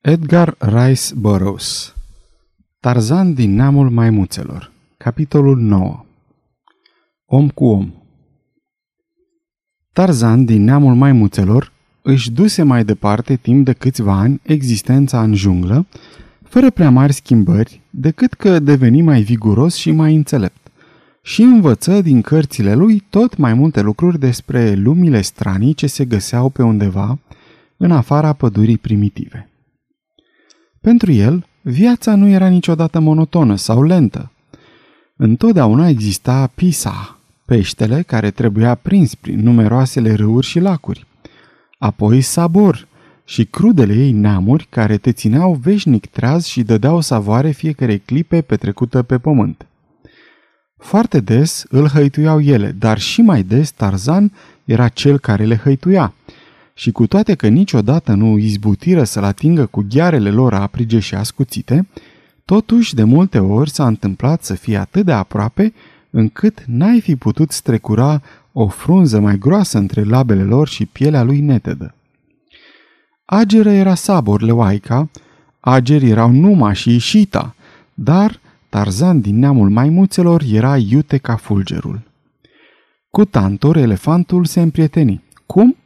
Edgar Rice Burroughs Tarzan din neamul maimuțelor Capitolul 9 Om cu om Tarzan din neamul maimuțelor își duse mai departe timp de câțiva ani existența în junglă, fără prea mari schimbări, decât că deveni mai viguros și mai înțelept. Și învăță din cărțile lui tot mai multe lucruri despre lumile stranii ce se găseau pe undeva în afara pădurii primitive. Pentru el, viața nu era niciodată monotonă sau lentă. Întotdeauna exista pisa, peștele care trebuia prins prin numeroasele râuri și lacuri. Apoi sabor și crudele ei neamuri care te țineau veșnic treaz și dădeau savoare fiecare clipe petrecută pe pământ. Foarte des îl hăituiau ele, dar și mai des Tarzan era cel care le hăituia – și cu toate că niciodată nu izbutiră să-l atingă cu ghearele lor aprige și ascuțite, totuși de multe ori s-a întâmplat să fie atât de aproape încât n-ai fi putut strecura o frunză mai groasă între labele lor și pielea lui netedă. Ageră era Sabor Leoaica, ageri erau Numa și Ișita, dar Tarzan din neamul maimuțelor era iute ca fulgerul. Cu Tantor, elefantul se împrieteni. Cum?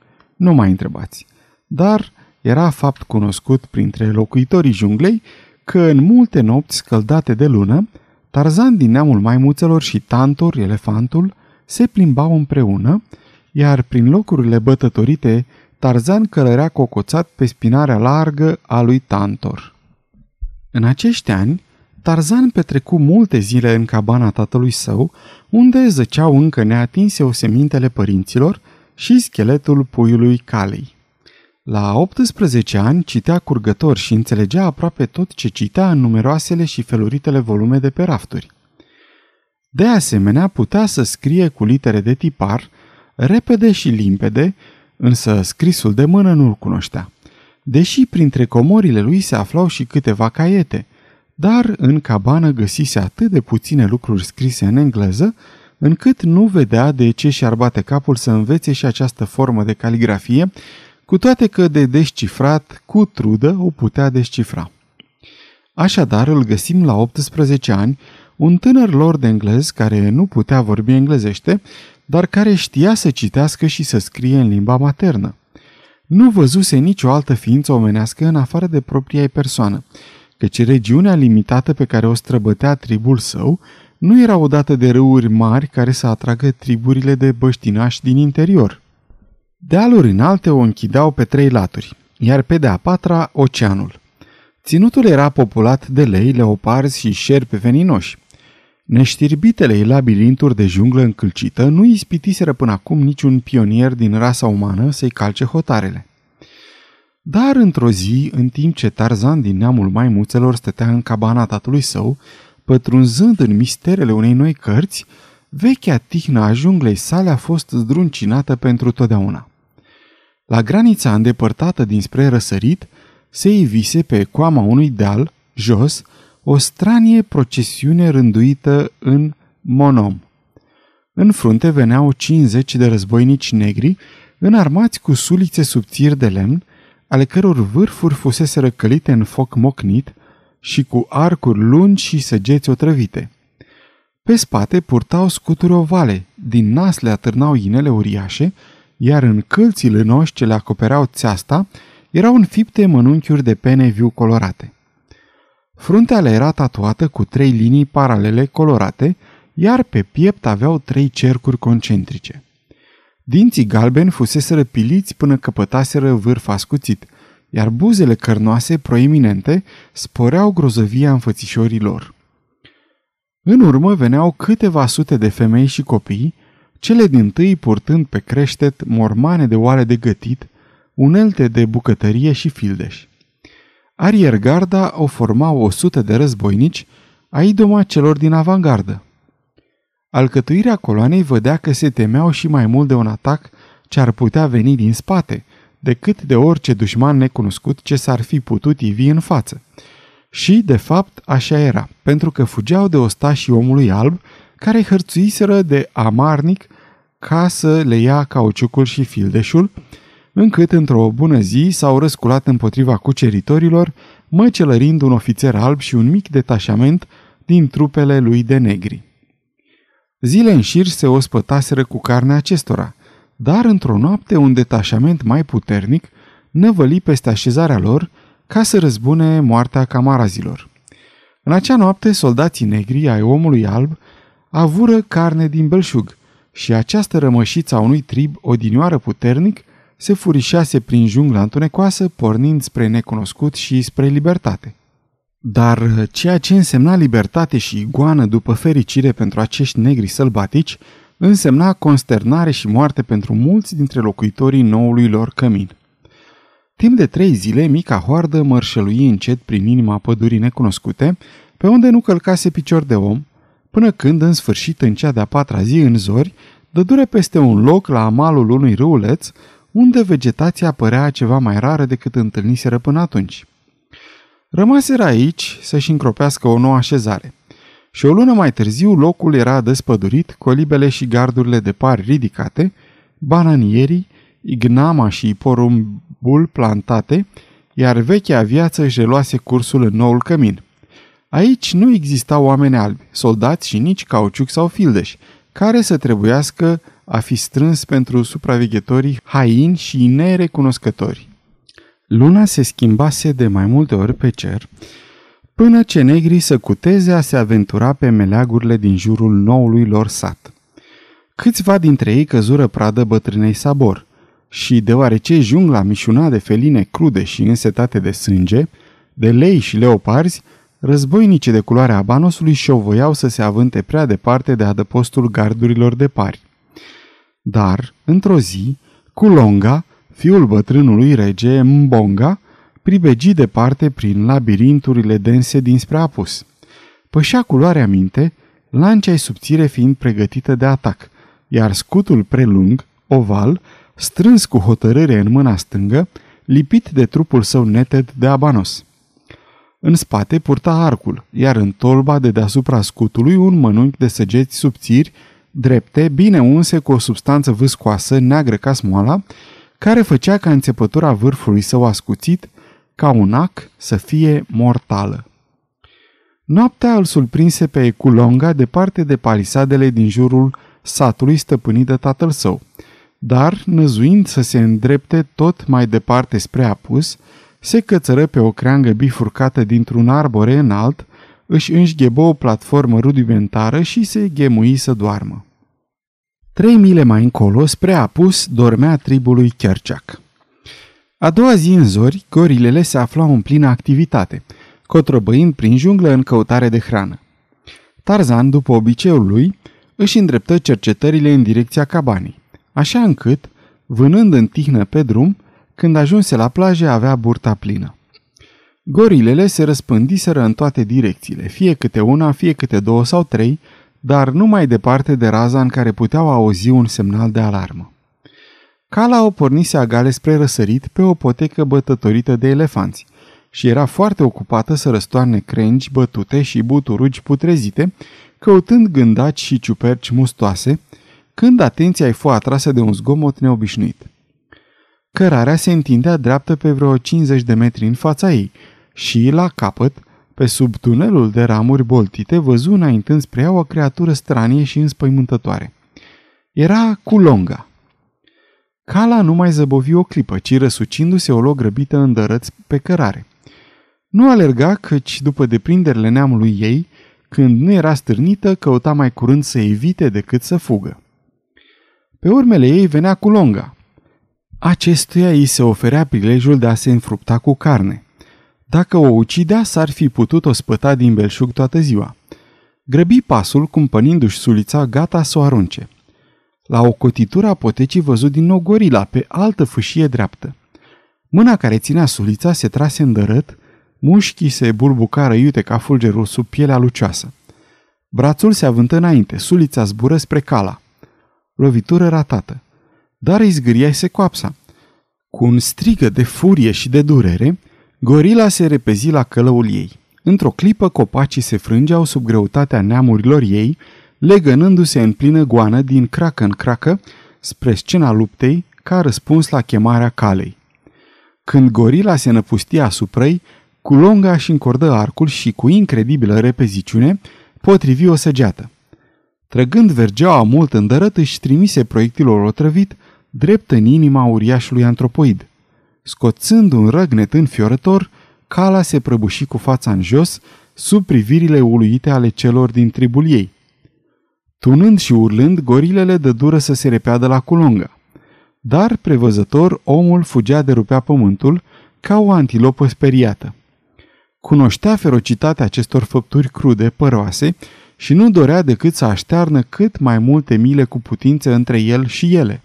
Nu mai întrebați. Dar era fapt cunoscut printre locuitorii junglei că în multe nopți scăldate de lună, Tarzan din neamul maimuțelor și Tantor, elefantul, se plimbau împreună, iar prin locurile bătătorite, Tarzan călărea cocoțat pe spinarea largă a lui Tantor. În acești ani, Tarzan petrecu multe zile în cabana tatălui său, unde zăceau încă neatinse osemintele părinților și scheletul puiului Calei. La 18 ani citea curgător și înțelegea aproape tot ce citea în numeroasele și feluritele volume de pe rafturi. De asemenea, putea să scrie cu litere de tipar, repede și limpede, însă scrisul de mână nu-l cunoștea. Deși printre comorile lui se aflau și câteva caiete, dar în cabană găsise atât de puține lucruri scrise în engleză, încât nu vedea de ce și-ar bate capul să învețe și această formă de caligrafie, cu toate că de descifrat cu trudă o putea descifra. Așadar îl găsim la 18 ani, un tânăr lor de englez care nu putea vorbi englezește, dar care știa să citească și să scrie în limba maternă. Nu văzuse nicio altă ființă omenească în afară de propria ei persoană, căci regiunea limitată pe care o străbătea tribul său nu era odată de râuri mari care să atragă triburile de băștinași din interior. Dealuri înalte o închideau pe trei laturi, iar pe de-a patra oceanul. Ținutul era populat de lei, leoparzi și șerpi veninoși. Neștirbitele labirinturi de junglă încălcită nu ispitiseră până acum niciun pionier din rasa umană să-i calce hotarele. Dar într-o zi, în timp ce Tarzan din neamul maimuțelor stătea în cabana tatălui său, Pătrunzând în misterele unei noi cărți, vechea tihnă a junglei sale a fost zdruncinată pentru totdeauna. La granița îndepărtată dinspre răsărit, se ivise pe coama unui deal, jos, o stranie procesiune rânduită în monom. În frunte veneau 50 de războinici negri, înarmați cu sulițe subțiri de lemn, ale căror vârfuri fusese răcălite în foc mocnit, și cu arcuri lungi și săgeți otrăvite. Pe spate purtau scuturi ovale, din nas le atârnau inele uriașe, iar în câlțile noștri ce le acopereau țeasta erau înfipte mănunchiuri de pene viu colorate. Fruntea le era tatuată cu trei linii paralele colorate, iar pe piept aveau trei cercuri concentrice. Dinții galbeni fusese răpiliți până căpătaseră vârf ascuțit – iar buzele cărnoase, proeminente, sporeau grozăvia înfățișorii lor. În urmă veneau câteva sute de femei și copii, cele din tâi purtând pe creștet mormane de oare de gătit, unelte de bucătărie și fildeș. Ariergarda o formau o sută de războinici, a idoma celor din avangardă. Alcătuirea coloanei vădea că se temeau și mai mult de un atac ce ar putea veni din spate, decât de orice dușman necunoscut ce s-ar fi putut ivi în față. Și, de fapt, așa era, pentru că fugeau de ostașii omului alb, care hărțuiseră de amarnic ca să le ia cauciucul și fildeșul, încât într-o bună zi s-au răsculat împotriva cuceritorilor, măcelărind un ofițer alb și un mic detașament din trupele lui de negri. Zile în șir se ospătaseră cu carnea acestora, dar într-o noapte un detașament mai puternic năvăli peste așezarea lor ca să răzbune moartea camarazilor. În acea noapte, soldații negri ai omului alb avură carne din belșug și această rămășiță a unui trib odinioară puternic se furișase prin jungla întunecoasă, pornind spre necunoscut și spre libertate. Dar ceea ce însemna libertate și goană după fericire pentru acești negri sălbatici, însemna consternare și moarte pentru mulți dintre locuitorii noului lor cămin. Timp de trei zile, mica hoardă mărșălui încet prin inima pădurii necunoscute, pe unde nu călcase picior de om, până când, în sfârșit, în cea de-a patra zi, în zori, dădure peste un loc la amalul unui râuleț, unde vegetația părea ceva mai rară decât întâlniseră până atunci. Rămaseră aici să-și încropească o nouă așezare. Și o lună mai târziu locul era despădurit, colibele și gardurile de pari ridicate, bananierii, ignama și porumbul plantate, iar vechea viață își reluase cursul în noul cămin. Aici nu existau oameni albi, soldați și nici cauciuc sau fildeși, care să trebuiască a fi strâns pentru supraveghetorii haini și nerecunoscători. Luna se schimbase de mai multe ori pe cer, până ce negrii să cuteze a se aventura pe meleagurile din jurul noului lor sat. Câțiva dintre ei căzură pradă bătrânei sabor și, deoarece jungla mișuna de feline crude și însetate de sânge, de lei și leoparzi, războinicii de culoare abanosului șovoiau să se avânte prea departe de adăpostul gardurilor de pari. Dar, într-o zi, Culonga, fiul bătrânului rege Mbonga, pribegi departe prin labirinturile dense dinspre apus. Pășea culoarea minte, lancea subțire fiind pregătită de atac, iar scutul prelung, oval, strâns cu hotărâre în mâna stângă, lipit de trupul său neted de abanos. În spate purta arcul, iar în tolba de deasupra scutului un mănunchi de săgeți subțiri, drepte, bine unse cu o substanță vâscoasă, neagră ca smoala, care făcea ca înțepătura vârfului său ascuțit, ca un ac, să fie mortală. Noaptea îl surprinse pe Eculonga departe de palisadele din jurul satului stăpânit de tatăl său, dar, năzuind să se îndrepte tot mai departe spre apus, se cățără pe o creangă bifurcată dintr-un arbore înalt, își înșghebă o platformă rudimentară și se ghemui să doarmă. Trei mile mai încolo, spre apus, dormea tribului Kerchak. A doua zi în zori, gorilele se aflau în plină activitate, cotrobăind prin junglă în căutare de hrană. Tarzan, după obiceiul lui, își îndreptă cercetările în direcția cabanei, așa încât, vânând în tihnă pe drum, când ajunse la plajă avea burta plină. Gorilele se răspândiseră în toate direcțiile, fie câte una, fie câte două sau trei, dar nu mai departe de raza în care puteau auzi un semnal de alarmă. Cala o pornise agale spre răsărit pe o potecă bătătorită de elefanți și era foarte ocupată să răstoarne crengi bătute și buturugi putrezite, căutând gândaci și ciuperci mustoase, când atenția îi fu atrasă de un zgomot neobișnuit. Cărarea se întindea dreaptă pe vreo 50 de metri în fața ei și, la capăt, pe sub tunelul de ramuri boltite, văzu înaintând spre ea o creatură stranie și înspăimântătoare. Era Culonga. Cala nu mai zăbovi o clipă, ci răsucindu-se o loc grăbită în dărăți pe cărare. Nu alerga, căci după deprinderile neamului ei, când nu era stârnită, căuta mai curând să evite decât să fugă. Pe urmele ei venea Culonga, Acestuia îi se oferea prilejul de a se înfrupta cu carne. Dacă o ucidea, s-ar fi putut o spăta din belșug toată ziua. Grăbi pasul, cumpănindu-și sulița, gata să o arunce. La o cotitură a potecii văzut din nou gorila, pe altă fâșie dreaptă. Mâna care ținea sulița se trase în dărât, mușchii se bulbucară iute ca fulgerul sub pielea lucioasă. Brațul se avântă înainte, sulița zbură spre cala. Lovitură ratată dar îi zgâriase coapsa. Cu un strigă de furie și de durere, gorila se repezi la călăul ei. Într-o clipă, copacii se frângeau sub greutatea neamurilor ei, legănându-se în plină goană din cracă în cracă spre scena luptei, ca răspuns la chemarea calei. Când gorila se năpustie asupra ei, Culonga și încordă arcul și cu incredibilă repeziciune potrivi o săgeată. Trăgând vergeaua mult îndărăt, își trimise proiectilul otrăvit drept în inima uriașului antropoid. Scoțând un răgnet înfiorător, cala se prăbuși cu fața în jos, sub privirile uluite ale celor din tribul ei. Tunând și urlând, gorilele de dură să se repeadă la culonga. Dar, prevăzător, omul fugea de rupea pământul ca o antilopă speriată. Cunoștea ferocitatea acestor făpturi crude, păroase, și nu dorea decât să aștearnă cât mai multe mile cu putință între el și ele.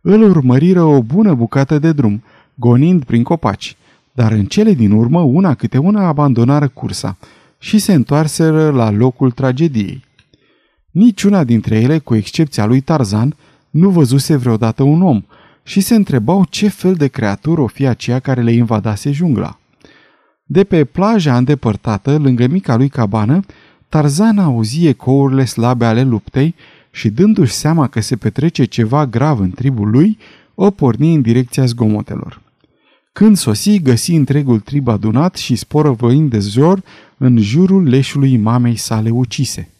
Îl urmăriră o bună bucată de drum, gonind prin copaci, dar în cele din urmă, una câte una abandonară cursa și se întoarseră la locul tragediei. Niciuna dintre ele, cu excepția lui Tarzan, nu văzuse vreodată un om și se întrebau ce fel de creatură o fi aceea care le invadase jungla. De pe plaja îndepărtată, lângă mica lui cabană, Tarzan auzi ecourile slabe ale luptei și dându-și seama că se petrece ceva grav în tribul lui, o porni în direcția zgomotelor. Când sosi, găsi întregul trib adunat și sporăvăind de zor în jurul leșului mamei sale ucise.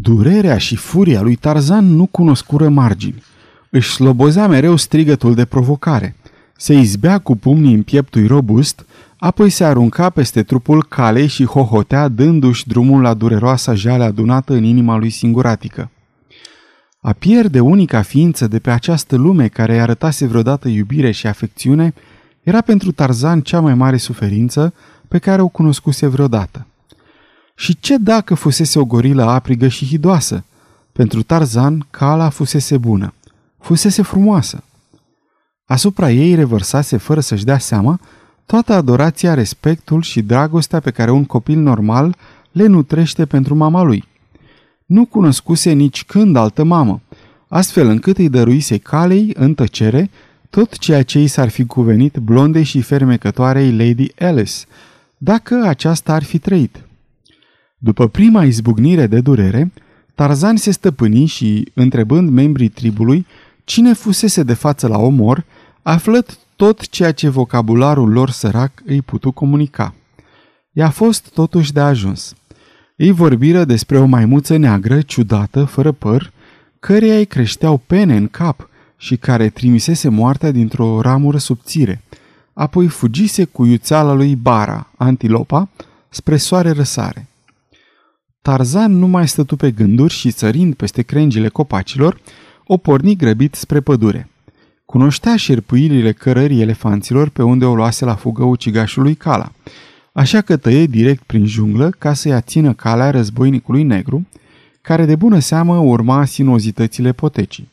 Durerea și furia lui Tarzan nu cunoscură margini. Își slobozea mereu strigătul de provocare. Se izbea cu pumnii în pieptui robust, apoi se arunca peste trupul calei și hohotea dându-și drumul la dureroasa jale adunată în inima lui singuratică. A pierde unica ființă de pe această lume care îi arătase vreodată iubire și afecțiune era pentru Tarzan cea mai mare suferință pe care o cunoscuse vreodată. Și ce dacă fusese o gorilă aprigă și hidoasă? Pentru Tarzan, cala fusese bună, fusese frumoasă. Asupra ei revărsase fără să-și dea seama toată adorația, respectul și dragostea pe care un copil normal le nutrește pentru mama lui. Nu cunoscuse nici când altă mamă, astfel încât îi dăruise calei, în tăcere, tot ceea ce i s-ar fi cuvenit blondei și fermecătoarei Lady Alice, dacă aceasta ar fi trăit. După prima izbucnire de durere, Tarzan se stăpâni și, întrebând membrii tribului cine fusese de față la omor, află tot ceea ce vocabularul lor sărac îi putu comunica. I-a fost totuși de ajuns. Ei vorbiră despre o maimuță neagră, ciudată, fără păr, căreia îi creșteau pene în cap și care trimisese moartea dintr-o ramură subțire. Apoi fugise cu iuțeala lui Bara, antilopa, spre soare răsare. Tarzan nu mai stătu pe gânduri și, țărind peste crengile copacilor, o porni grăbit spre pădure. Cunoștea șerpuirile cărării elefanților pe unde o luase la fugă ucigașului Cala, așa că tăie direct prin junglă ca să-i ațină calea războinicului negru, care de bună seamă urma sinuozitățile potecii.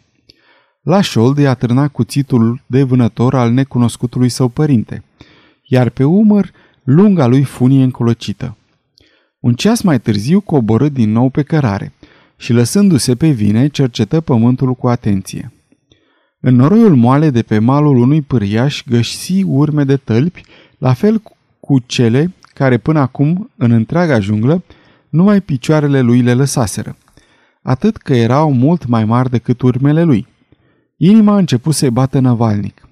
La șold îi atârna cuțitul de vânător al necunoscutului său părinte, iar pe umăr lunga lui funie încolocită. Un ceas mai târziu coborâ din nou pe cărare și lăsându-se pe vine, cercetă pământul cu atenție. În noroiul moale de pe malul unui pâriaș găsi urme de tălpi, la fel cu cele care până acum, în întreaga junglă, numai picioarele lui le lăsaseră. Atât că erau mult mai mari decât urmele lui. Inima a început să-i bată năvalnic.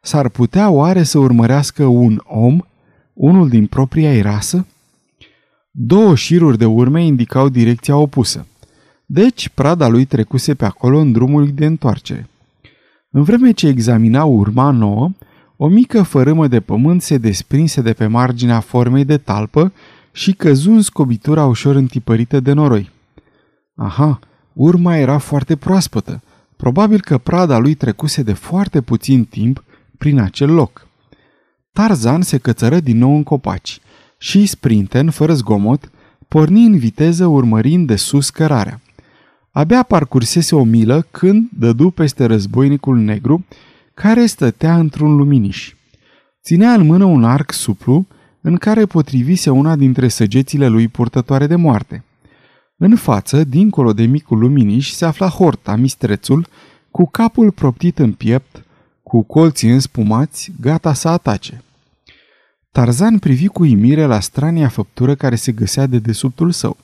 S-ar putea oare să urmărească un om, unul din propria ei rasă? Două șiruri de urme indicau direcția opusă. Deci, prada lui trecuse pe acolo în drumul de întoarcere. În vreme ce examina urma nouă, o mică fărâmă de pământ se desprinse de pe marginea formei de talpă și căzu în scobitura ușor întipărită de noroi. Aha, urma era foarte proaspătă. Probabil că prada lui trecuse de foarte puțin timp prin acel loc. Tarzan se cățără din nou în copaci și, sprinten, fără zgomot, porni în viteză urmărind de sus cărarea. Abia parcursese o milă când dădu peste războinicul negru, care stătea într-un luminiș. Ținea în mână un arc suplu, în care potrivise una dintre săgețile lui purtătoare de moarte. În față, dincolo de micul luminiș, se afla horta, mistrețul, cu capul proptit în piept, cu colții înspumați, gata să atace. Tarzan privi cu imire la strania făptură care se găsea de desubtul său.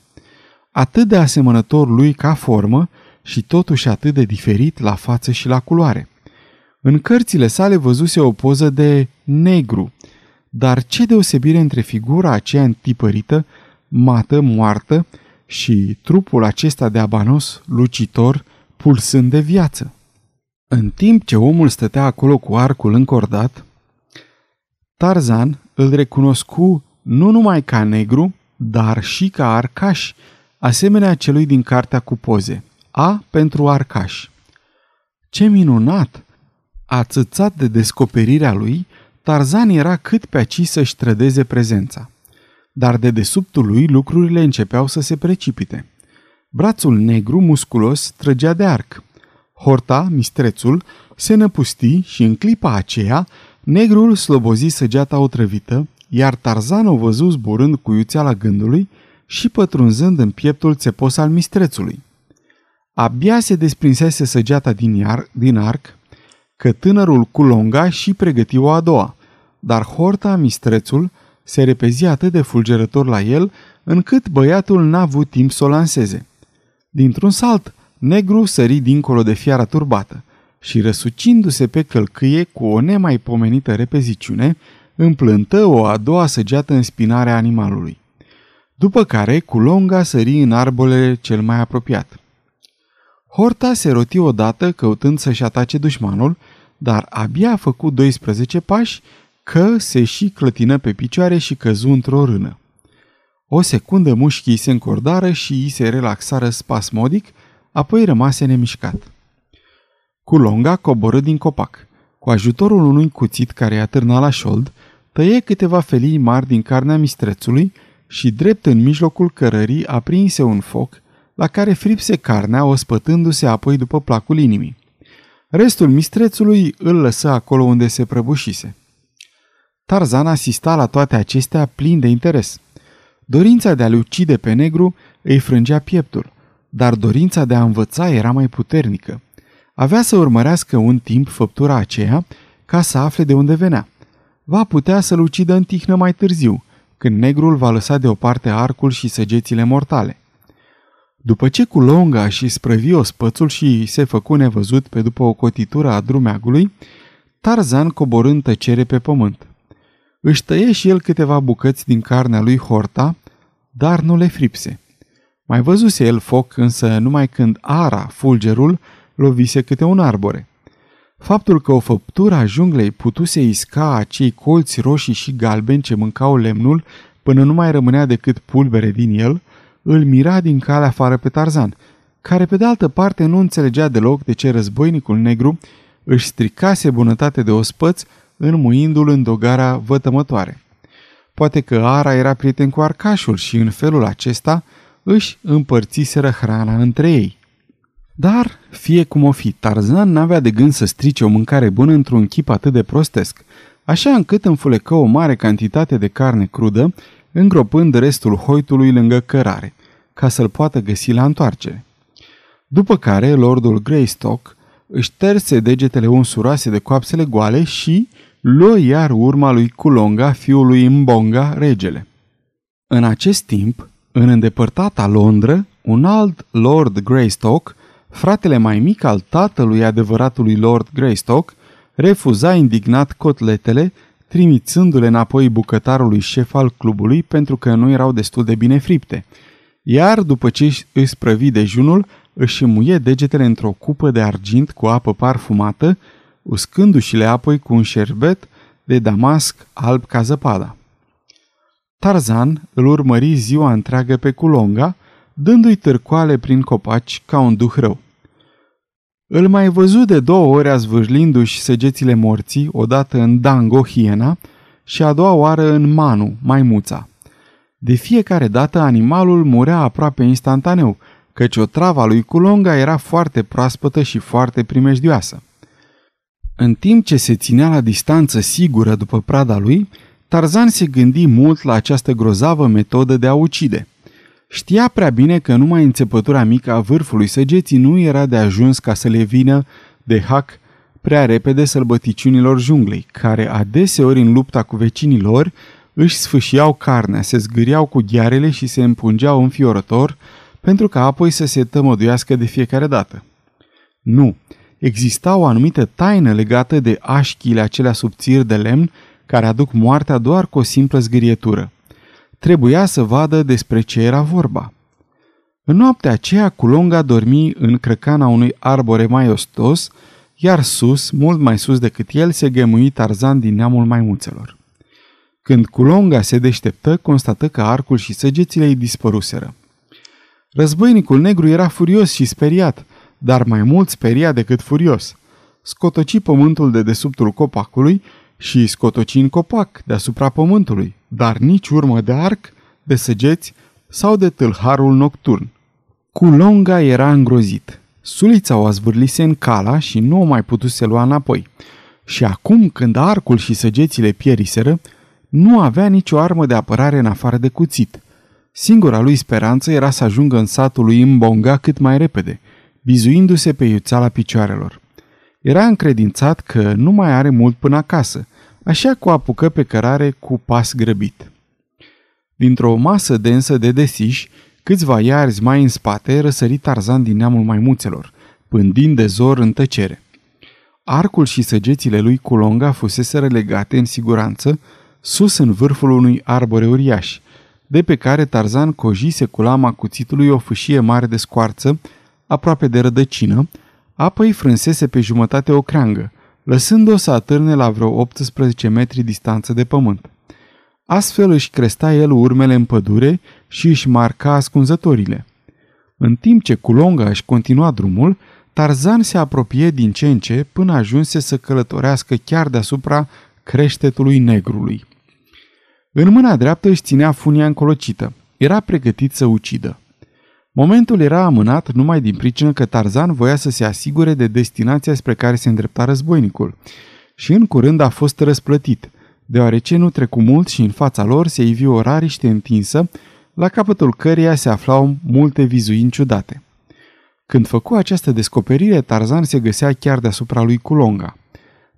Atât de asemănător lui ca formă și totuși atât de diferit la față și la culoare. În cărțile sale văzuse o poză de negru, dar ce deosebire între figura aceea întipărită, mată, moartă, și trupul acesta de abanos, lucitor, pulsând de viață. În timp ce omul stătea acolo cu arcul încordat, Tarzan îl recunoscu nu numai ca negru, dar și ca arcaș, asemenea celui din cartea cu poze. A pentru arcaș. Ce minunat! Ațățat de descoperirea lui, Tarzan era cât pe aci să-și trădeze prezența. Dar de desubtul lui lucrurile începeau să se precipite. Brațul negru, musculos, trăgea de arc. Horta, mistrețul, se năpusti și în clipa aceea, negrul slobozi săgeata otrăvită, iar Tarzan o văzu zburând cu iuțeala gândului și pătrunzând în pieptul țepos al mistrețului. Abia se desprinsese săgeata din, iar, din arc, că tânărul cu longa și pregăti o a doua, dar horta, mistrețul, se repezi atât de fulgerător la el, încât băiatul n-a avut timp să o lanseze. Dintr-un salt, negru sări dincolo de fiara turbată și răsucindu-se pe călcâie cu o nemaipomenită repeziciune, împlântă o a doua săgeată în spinarea animalului. După care, cu longa sări în arbolele cel mai apropiat. Horta se roti odată căutând să-și atace dușmanul, dar abia a făcut 12 pași că se și clătină pe picioare și căzu într-o rână. O secundă mușchii se încordară și îi se relaxară spasmodic, apoi rămase nemișcat. Culonga coborâ din copac. Cu ajutorul unui cuțit care i-a târnat la șold, tăie câteva felii mari din carnea mistrețului și drept în mijlocul cărării aprinse un foc, la care fripse carnea, ospătându-se apoi după placul inimii. Restul mistrețului îl lăsă acolo unde se prăbușise. Tarzan asista la toate acestea plin de interes. Dorința de a-l ucide pe negru îi frângea pieptul, dar dorința de a învăța era mai puternică. Avea să urmărească un timp făptura aceea ca să afle de unde venea. Va putea să-l ucidă în tihnă mai târziu, când negrul va lăsa deoparte arcul și săgețile mortale. După ce cu longa și sprăvi ospățul și se făcu nevăzut pe după o cotitură a drumeagului, Tarzan coborând tăcere pe pământ. Își tăie și el câteva bucăți din carnea lui Horta, dar nu le fripse. Mai văzuse el foc, însă numai când ara, fulgerul, lovise câte un arbore. Faptul că o făptură a junglei putuse isca acei colți roșii și galbeni ce mâncau lemnul până nu mai rămânea decât pulbere din el, îl mira din calea afară pe Tarzan, care pe de altă parte nu înțelegea deloc de ce războinicul negru își stricase bunătate de ospăț înmuindu-l în dogara vătămătoare. Poate că Ara era prieten cu Arcașul și în felul acesta își împărțiseră hrana între ei. Dar, fie cum o fi, Tarzan n-avea de gând să strice o mâncare bună într-un chip atât de prostesc, așa încât înfulecă o mare cantitate de carne crudă, îngropând restul hoitului lângă cărare, ca să-l poată găsi la întoarcere. După care, lordul Greystock își terse degetele unsuroase de coapsele goale și, luă iar urma lui Culonga, fiul lui Mbonga, regele. În acest timp, în îndepărtata Londra, un alt Lord Greystock, fratele mai mic al tatălui adevăratului Lord Greystock, refuza indignat cotletele, trimițându-le înapoi bucătarului șef al clubului pentru că nu erau destul de bine fripte. Iar după ce își sprăvi dejunul, își muie degetele într-o cupă de argint cu apă parfumată uscându-și-le apoi cu un șerbet de damasc alb ca zăpada. Tarzan îl urmări ziua întreagă pe Culonga, dându-i târcoale prin copaci ca un duh rău. Îl mai văzu de două ori azvârlindu-și săgețile morții, odată în Dango, hiena, și a doua oară în Manu, maimuța. De fiecare dată animalul murea aproape instantaneu, căci o trava lui Culonga era foarte proaspătă și foarte primejdioasă. În timp ce se ținea la distanță sigură după prada lui, Tarzan se gândi mult la această grozavă metodă de a ucide. Știa prea bine că numai înțepătura mică a vârfului săgeții nu era de ajuns ca să le vină de hac prea repede sălbăticiunilor junglei, care adeseori în lupta cu vecinii lor își sfâșiau carnea, se zgâriau cu ghearele și se împungeau înfiorător, pentru ca apoi să se tămăduiască de fiecare dată. Nu, exista o anumită taină legată de așchile acelea subțiri de lemn care aduc moartea doar cu o simplă zgârietură. Trebuia să vadă despre ce era vorba. În noaptea aceea, Culonga dormi în crăcana unui arbore mai ostos, iar sus, mult mai sus decât el, se gemui Tarzan din neamul maimuțelor. Când Culonga se deșteptă, constată că arcul și săgețile îi dispăruseră. Războinicul negru era furios și speriat, dar mai mult speriat decât furios. Scotoci pământul de desubtul copacului și scotoci în copac deasupra pământului, dar nici urmă de arc, de săgeți sau de tâlharul nocturn. Culonga era îngrozit. Sulița o azvârlise în cala și nu o mai putuse lua înapoi. Și acum, când arcul și săgețile pieriseră, nu avea nicio armă de apărare în afară de cuțit. Singura lui speranță era să ajungă în satul lui Mbonga cât mai repede, bizuindu-se pe iuțala picioarelor. Era încredințat că nu mai are mult până acasă, așa că o apucă pe cărare cu pas grăbit. Dintr-o masă densă de desiși, câțiva iarzi mai în spate, răsări Tarzan din neamul maimuțelor, pândind de zor în tăcere. Arcul și săgețile lui Culonga fusese legate în siguranță sus în vârful unui arbore uriaș, de pe care Tarzan cojise cu lama cuțitului o fâșie mare de scoarță, aproape de rădăcină, apoi frânsese pe jumătate o creangă, lăsând-o să atârne la vreo 18 metri distanță de pământ. Astfel își cresta el urmele în pădure și își marca ascunzătorile. În timp ce Culonga își continua drumul, Tarzan se apropie din ce în ce până ajunse să călătorească chiar deasupra creștetului negrului. În mâna dreaptă își ținea funia încolocită. Era pregătit să ucidă. Momentul era amânat numai din pricină că Tarzan voia să se asigure de destinația spre care se îndrepta războinicul. Și în curând a fost răsplătit, deoarece nu trecu mult și în fața lor se ivi o rariște întinsă, la capătul căreia se aflau multe vizuini ciudate. Când făcu această descoperire, Tarzan se găsea chiar deasupra lui Culonga.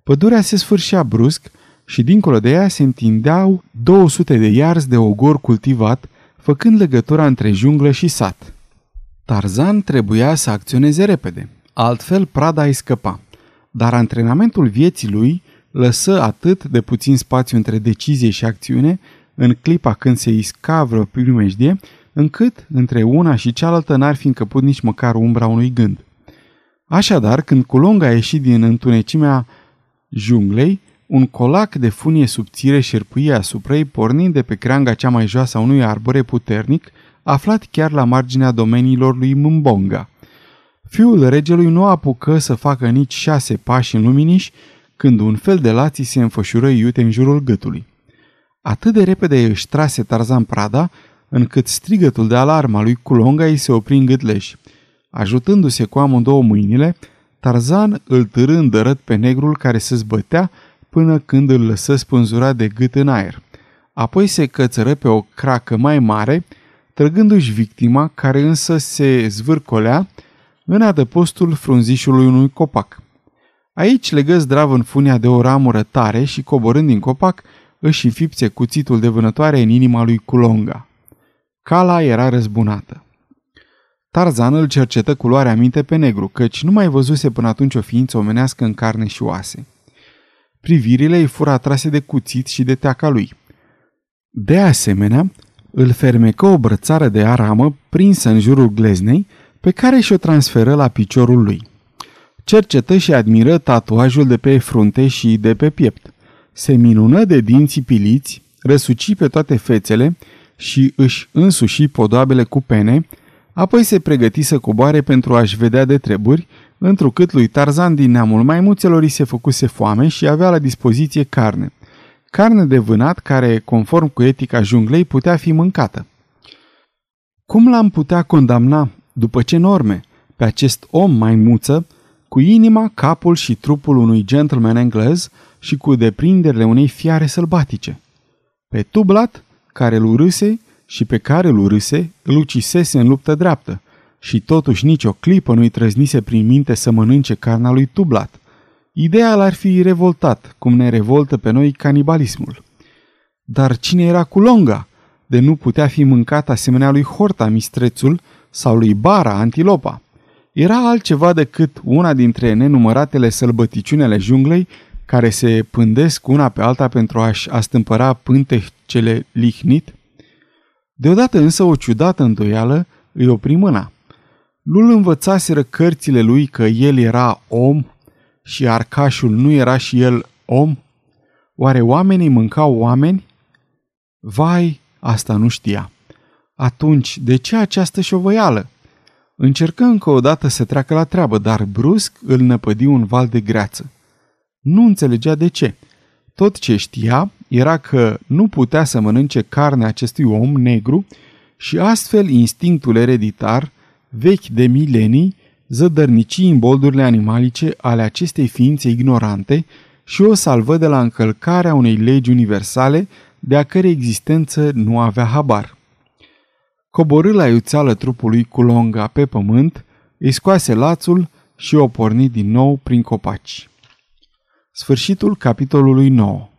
Pădurea se sfârșea brusc și dincolo de ea se întindeau 200 de iarzi de ogor cultivat, făcând legătura între junglă și sat. Tarzan trebuia să acționeze repede, altfel prada îi scăpa. Dar antrenamentul vieții lui lăsă atât de puțin spațiu între decizie și acțiune, în clipa când se isca vreo primejdie, încât între una și cealaltă n-ar fi încăput nici măcar umbra unui gând. Așadar, când Culonga a ieșit din întunecimea junglei, un colac de funie subțire șerpuie asupra ei, pornind de pe creanga cea mai joasă a unui arbore puternic, aflat chiar la marginea domeniilor lui Mbonga. Fiul regelui nu apucă să facă nici șase pași în luminiș, când un fel de lații se înfășură iute în jurul gâtului. Atât de repede își trase Tarzan prada, încât strigătul de alarma lui Culonga îi se opri în gâtleș. Ajutându-se cu amândouă mâinile, Tarzan îl târând dărât pe negrul care se zbătea până când îl lăsă spânzurat de gât în aer. Apoi se cățără pe o cracă mai mare, trăgându-și victima, care însă se zvârcolea în adăpostul frunzișului unui copac. Aici legă zdrav în funia de o ramură tare și, coborând din copac, își înfipse cuțitul de vânătoare în inima lui Culonga. Cala era răzbunată. Tarzan îl cercetă culoarea minte pe negru, căci nu mai văzuse până atunci o ființă omenească în carne și oase. Privirile îi fură atrase de cuțit și de teaca lui. De asemenea, îl fermecă o brățară de aramă prinsă în jurul gleznei, pe care și-o transferă la piciorul lui. Cercetă și admiră tatuajul de pe frunte și de pe piept. Se minună de dinții piliți, răsuci pe toate fețele și își însuși podoabele cu pene, apoi se pregăti să coboare pentru a-și vedea de treburi, întrucât lui Tarzan din neamul maimuțelor îi se făcuse foame și avea la dispoziție carne. Carne de vânat care, conform cu etica junglei, putea fi mâncată. Cum l-am putea condamna, după ce norme, pe acest om maimuță, cu inima, capul și trupul unui gentleman englez și cu deprinderile unei fiare sălbatice? Pe Tublat, care îl urâse și pe care îl urâse, îl ucisese în luptă dreaptă – și totuși nicio clipă nu-i trăznise prin minte să mănânce carnea lui Tublat. Ideea l-ar fi revoltat, cum ne revoltă pe noi canibalismul. Dar cine era cu longa? De nu putea fi mâncat asemenea lui Horta, mistrețul, sau lui Bara, antilopa. era altceva decât una dintre nenumăratele sălbăticiunele junglei care se pândesc una pe alta pentru a-și astâmpăra pântecele lihnit? Deodată însă o ciudată îndoială îi opri mâna. Nu-l învățaseră cărțile lui că el era om și arcașul nu era și el om? Oare oamenii mâncau oameni? Vai, asta nu știa. Atunci, de ce această șovăială? Încercă încă o dată să treacă la treabă, dar brusc îl năpădi un val de greață. Nu înțelegea de ce. Tot ce știa era că nu putea să mănânce carnea acestui om negru și astfel instinctul ereditar, vechi de milenii, zădărnici în boldurile animalice ale acestei ființe ignorante și o salvă de la încălcarea unei legi universale de a cărei existență nu avea habar. Coborâ la iuțeală trupului cu longa pe pământ, îi scoase lațul și o porni din nou prin copaci. Sfârșitul capitolului 9